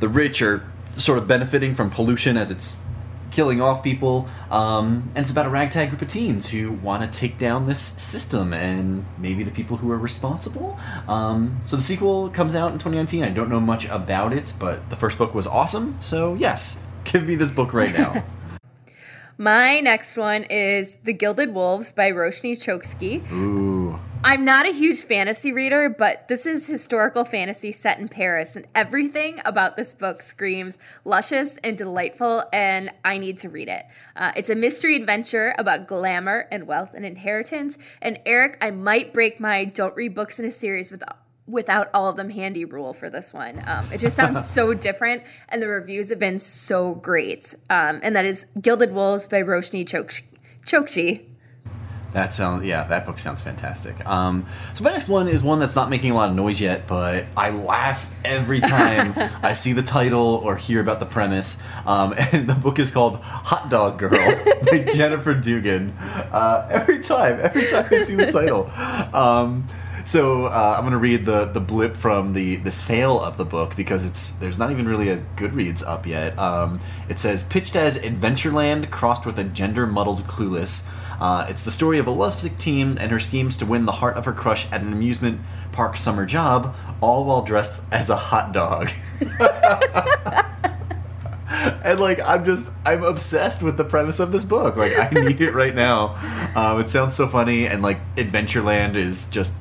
[SPEAKER 2] the rich are sort of benefiting from pollution as it's killing off people. Um, and it's about a ragtag group of teens who want to take down this system and maybe the people who are responsible. Um, so the sequel comes out in 2019. I don't know much about it, but the first book was awesome. So yes, give me this book right now.
[SPEAKER 1] My next one is The Gilded Wolves by Roshani Chokshi.
[SPEAKER 2] Ooh.
[SPEAKER 1] I'm not a huge fantasy reader, but this is historical fantasy set in Paris, and everything about this book screams luscious and delightful, and I need to read it. Uh, it's a mystery adventure about glamour and wealth and inheritance. And Eric, I might break my don't read books in a series with without all of them handy rule for this one. Um, it just sounds so different, and the reviews have been so great. Um, and that is Gilded Wolves by Roshani Chokshi. Chokshi.
[SPEAKER 2] That sounds yeah, that book sounds fantastic. Um, so my next one is one that's not making a lot of noise yet, but I laugh every time I see the title or hear about the premise. Um, and the book is called Hot Dog Girl by Jennifer Dugan. Uh, every time, every time I see the title. Um, so uh, I'm gonna read the the blip from the the sale of the book because it's there's not even really a Goodreads up yet. Um, it says pitched as Adventureland crossed with a gender muddled Clueless. Uh, it's the story of a lovesick teen and her schemes to win the heart of her crush at an amusement park summer job, all while dressed as a hot dog. and like I'm just I'm obsessed with the premise of this book. Like I need it right now. Um, it sounds so funny, and like Adventureland is just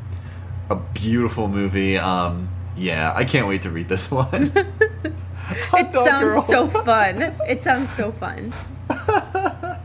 [SPEAKER 2] a beautiful movie. Um, yeah, I can't wait to read this one.
[SPEAKER 1] It sounds
[SPEAKER 2] girl.
[SPEAKER 1] so fun. It sounds so fun.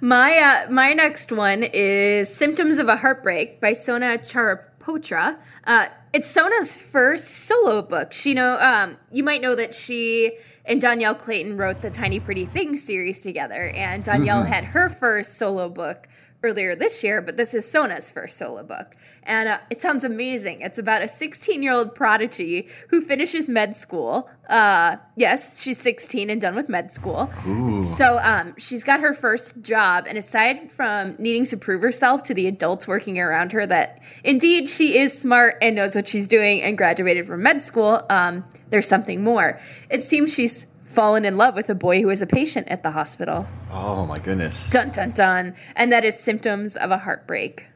[SPEAKER 1] my uh, my next one is "Symptoms of a Heartbreak" by Sona Charaipotra. Uh, it's Sona's first solo book. She know um, you might know that she and Dhonielle Clayton wrote the Tiny Pretty Things series together, and Dhonielle
[SPEAKER 2] Mm-hmm.
[SPEAKER 1] had her first solo book earlier this year, but this is Sona's first solo book. And uh, it sounds amazing. It's about a 16 year old prodigy who finishes med school. Uh, yes, she's 16 and done with med school.
[SPEAKER 2] Ooh.
[SPEAKER 1] So um, she's got her first job. And aside from needing to prove herself to the adults working around her that indeed she is smart and knows what she's doing and graduated from med school, um, there's something more. It seems she's fallen in love with a boy who is a patient at the hospital.
[SPEAKER 2] Oh my goodness.
[SPEAKER 1] Dun dun dun. And that is symptoms of a heartbreak.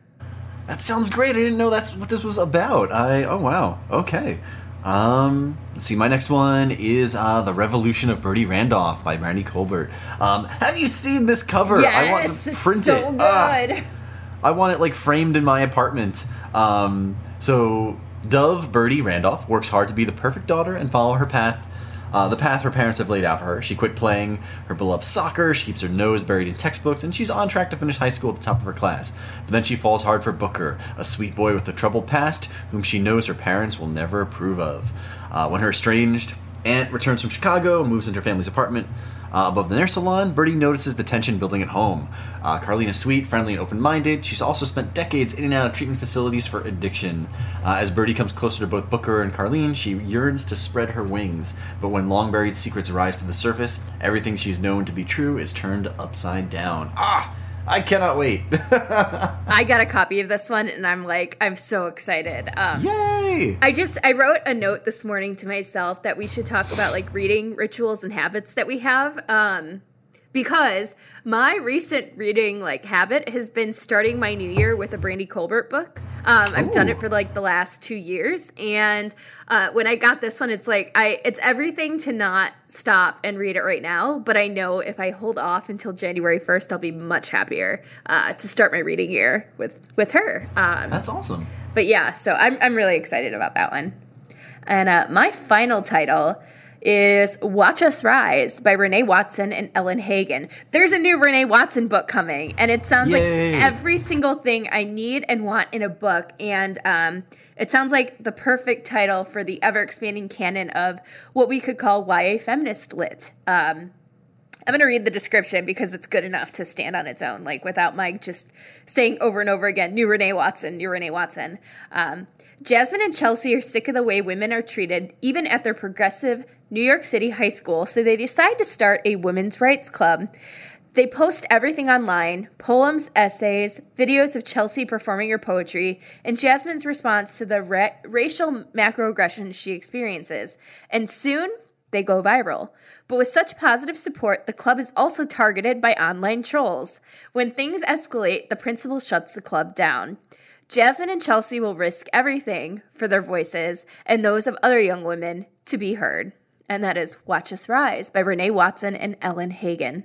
[SPEAKER 2] That sounds great. I didn't know that's what this was about. I oh wow. Okay. Um, let's see. My next one is uh, the Revolution of Birdie Randolph by Brandy Colbert. Um, have you seen this cover?
[SPEAKER 1] Yes,
[SPEAKER 2] I want to
[SPEAKER 1] it's
[SPEAKER 2] print
[SPEAKER 1] so
[SPEAKER 2] it.
[SPEAKER 1] good.
[SPEAKER 2] Ah, I want it like framed in my apartment. Um, so Dove Birdie Randolph works hard to be the perfect daughter and follow her path. Uh, the path her parents have laid out for her. She quit playing her beloved soccer, she keeps her nose buried in textbooks, and she's on track to finish high school at the top of her class. But then she falls hard for Booker, a sweet boy with a troubled past, whom she knows her parents will never approve of. Uh, when her estranged aunt returns from Chicago and moves into her family's apartment, uh, above the nail salon, Birdie notices the tension building at home. Uh, Carlene is sweet, friendly, and open minded. She's also spent decades in and out of treatment facilities for addiction. Uh, as Birdie comes closer to both Booker and Carlene, she yearns to spread her wings. But when long buried secrets rise to the surface, everything she's known to be true is turned upside down. Ah! I cannot wait.
[SPEAKER 1] I got a copy of this one and I'm like, I'm so excited. Um,
[SPEAKER 2] Yay!
[SPEAKER 1] I just I wrote a note this morning to myself that we should talk about like reading rituals and habits that we have. Um because my recent reading like habit has been starting my new year with a Brandy Colbert book. Um, I've done it for like the last two years, and uh, when I got this one, it's like I it's everything to not stop and read it right now. But I know if I hold off until January first, I'll be much happier uh, to start my reading year with with her. Um,
[SPEAKER 2] That's awesome.
[SPEAKER 1] but yeah, so I'm I'm really excited about that one. And uh, my final title is Watch Us Rise by Renee Watson and Ellen Hagan. There's a new Renee Watson book coming, and it sounds
[SPEAKER 2] Yay.
[SPEAKER 1] like every single thing I need and want in a book. And um, it sounds like the perfect title for the ever expanding canon of what we could call YA feminist lit. Um, I'm going to read the description because it's good enough to stand on its own, like without Mike just saying over and over again, new Renee Watson, new Renee Watson. Um, Jasmine and Chelsea are sick of the way women are treated, even at their progressive New York City high school, so they decide to start a women's rights club. They post everything online poems, essays, videos of Chelsea performing her poetry, and Jasmine's response to the ra- racial macroaggressions she experiences. And soon, they go viral. But with such positive support, the club is also targeted by online trolls. When things escalate, the principal shuts the club down. Jasmine and Chelsea will risk everything for their voices and those of other young women to be heard. And that is Watch Us Rise by Renee Watson and Ellen Hagan.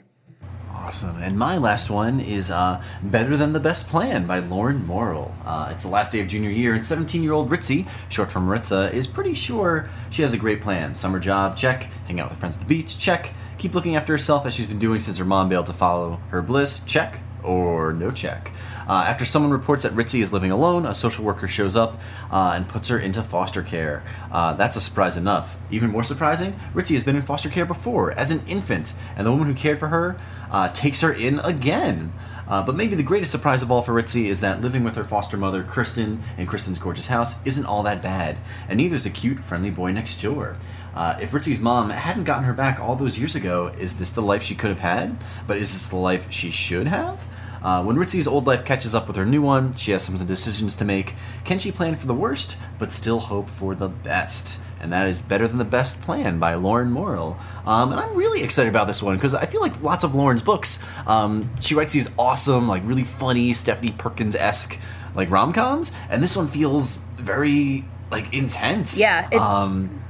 [SPEAKER 2] Awesome. And my last one is uh, Better Than the Best Plan by Lauren Morrill. Uh, it's the last day of junior year, and 17 year old Ritzy, short for Maritza, is pretty sure she has a great plan. Summer job, check. Hang out with her friends at the beach, check. Keep looking after herself as she's been doing since her mom bailed to follow her bliss, check. Or no check. Uh, after someone reports that Ritzy is living alone, a social worker shows up uh, and puts her into foster care. Uh, that's a surprise enough. Even more surprising, Ritzy has been in foster care before as an infant, and the woman who cared for her uh, takes her in again. Uh, but maybe the greatest surprise of all for Ritzy is that living with her foster mother, Kristen, in Kristen's gorgeous house isn't all that bad, and neither is the cute, friendly boy next door. Uh, if Ritzy's mom hadn't gotten her back all those years ago, is this the life she could have had? But is this the life she should have? Uh, when Ritzy's old life catches up with her new one, she has some decisions to make. Can she plan for the worst, but still hope for the best? And that is Better Than the Best Plan by Lauren Morrill. Um, and I'm really excited about this one because I feel like lots of Lauren's books, um, she writes these awesome, like really funny, Stephanie Perkins esque, like rom coms, and this one feels very like intense.
[SPEAKER 1] Yeah, it-
[SPEAKER 2] um,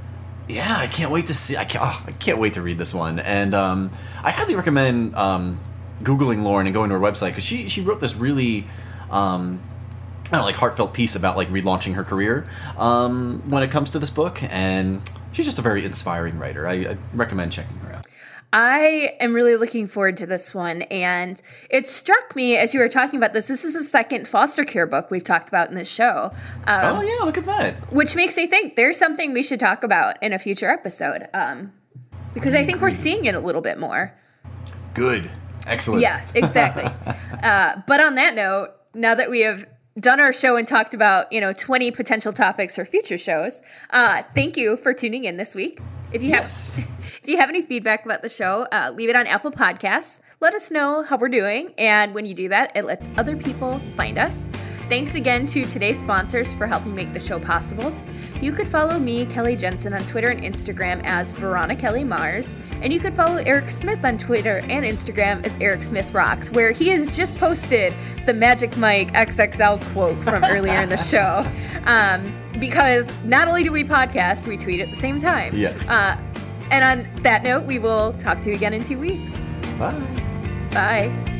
[SPEAKER 2] yeah, I can't wait to see. I can't. oh, I can't wait to read this one, and um, I highly recommend um, googling Lauren and going to her website because she she wrote this really. Um, I don't know, like heartfelt piece about like relaunching her career um, when it comes to this book, and she's just a very inspiring writer. I, I recommend checking her out.
[SPEAKER 1] I am really looking forward to this one. And it struck me as you were talking about this, this is the second foster care book we've talked about in this show. Um,
[SPEAKER 2] oh yeah, look at that.
[SPEAKER 1] which makes me think there's something we should talk about in a future episode. Um, because I think we're seeing it a little bit more.
[SPEAKER 2] Good. Excellent.
[SPEAKER 1] Yeah, exactly. uh, but on that note, now that we have done our show and talked about you know 20 potential topics for future shows, uh, thank you for tuning in this week. If you
[SPEAKER 2] Yes.
[SPEAKER 1] have if you have any feedback about the show, uh, leave it on Apple Podcasts. Let us know how we're doing, and when you do that, it lets other people find us. Thanks again to today's sponsors for helping make the show possible. You could follow me, Kelly Jensen, on Twitter and Instagram as Veronica Kelly Mars, and you could follow Eric Smith on Twitter and Instagram as Eric Smith Rocks, where he has just posted the Magic Mike XXL quote from earlier in the show. Um, because not only do we podcast, we tweet at the same time.
[SPEAKER 2] Yes.
[SPEAKER 1] Uh, and on that note, we will talk to you again in two weeks.
[SPEAKER 2] Bye.
[SPEAKER 1] Bye.